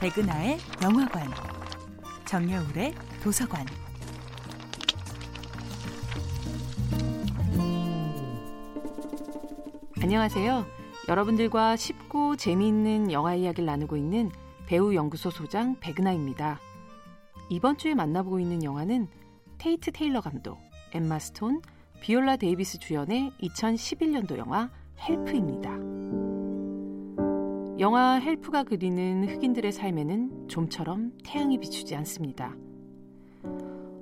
백은하의 영화관, 정여울의 도서관. 안녕하세요. 여러분들과 쉽고 재미있는 영화 이야기를 나누고 있는 배우 연구소 소장 백은하입니다. 이번 주에 만나보고 있는 영화는 테이트 테일러 감독, 엠마 스톤, 비올라 데이비스 주연의 2011년도 영화 헬프입니다. 영화 헬프가 그리는 흑인들의 삶에는 좀처럼 태양이 비추지 않습니다.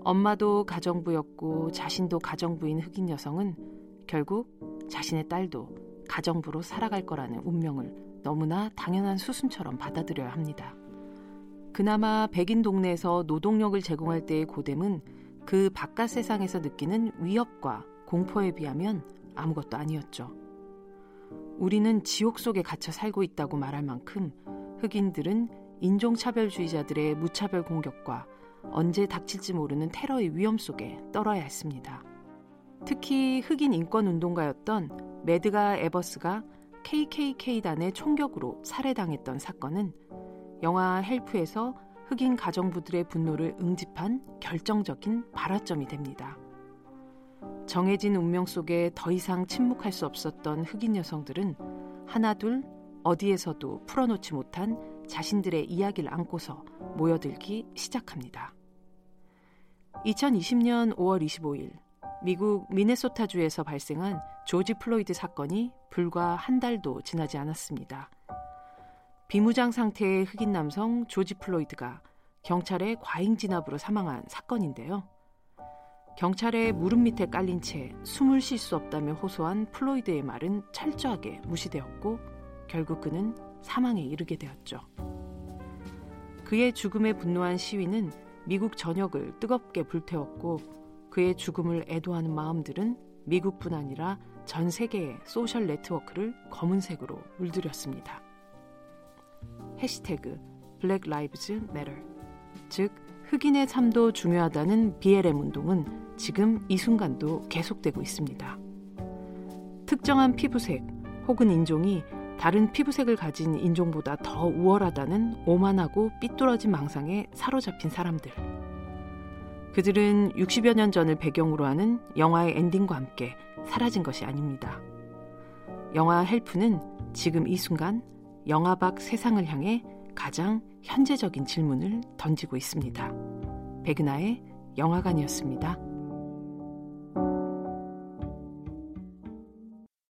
엄마도 가정부였고 자신도 가정부인 흑인 여성은 결국 자신의 딸도 가정부로 살아갈 거라는 운명을 너무나 당연한 수순처럼 받아들여야 합니다. 그나마 백인 동네에서 노동력을 제공할 때의 고됨은 그 바깥 세상에서 느끼는 위협과 공포에 비하면 아무것도 아니었죠. 우리는 지옥 속에 갇혀 살고 있다고 말할 만큼 흑인들은 인종차별주의자들의 무차별 공격과 언제 닥칠지 모르는 테러의 위험 속에 떨어야 했습니다. 특히 흑인 인권 운동가였던 매드가 에버스가 KKK단의 총격으로 살해당했던 사건은 영화 헬프에서 흑인 가정부들의 분노를 응집한 결정적인 발화점이 됩니다. 정해진 운명 속에 더 이상 침묵할 수 없었던 흑인 여성들은 하나둘 어디에서도 풀어놓지 못한 자신들의 이야기를 안고서 모여들기 시작합니다. 2020년 5월 25일 미국 미네소타주에서 발생한 조지 플로이드 사건이 불과 한 달도 지나지 않았습니다. 비무장 상태의 흑인 남성 조지 플로이드가 경찰의 과잉 진압으로 사망한 사건인데요. 경찰의 무릎 밑에 깔린 채 숨을 쉴 수 없다며 호소한 플로이드의 말은 철저하게 무시되었고 결국 그는 사망에 이르게 되었죠. 그의 죽음에 분노한 시위는 미국 전역을 뜨겁게 불태웠고 그의 죽음을 애도하는 마음들은 미국뿐 아니라 전 세계의 소셜 네트워크를 검은색으로 물들였습니다. 해시태그 Black Lives Matter 즉 흑인의 삶도 중요하다는 BLM 운동은 지금 이 순간도 계속되고 있습니다. 특정한 피부색 혹은 인종이 다른 피부색을 가진 인종보다 더 우월하다는 오만하고 삐뚤어진 망상에 사로잡힌 사람들. 그들은 60여 년 전을 배경으로 하는 영화의 엔딩과 함께 사라진 것이 아닙니다. 영화 헬프는 지금 이 순간 영화 밖 세상을 향해 가장 현재적인 질문을 던지고 있습니다. 백은하의 영화관이었습니다.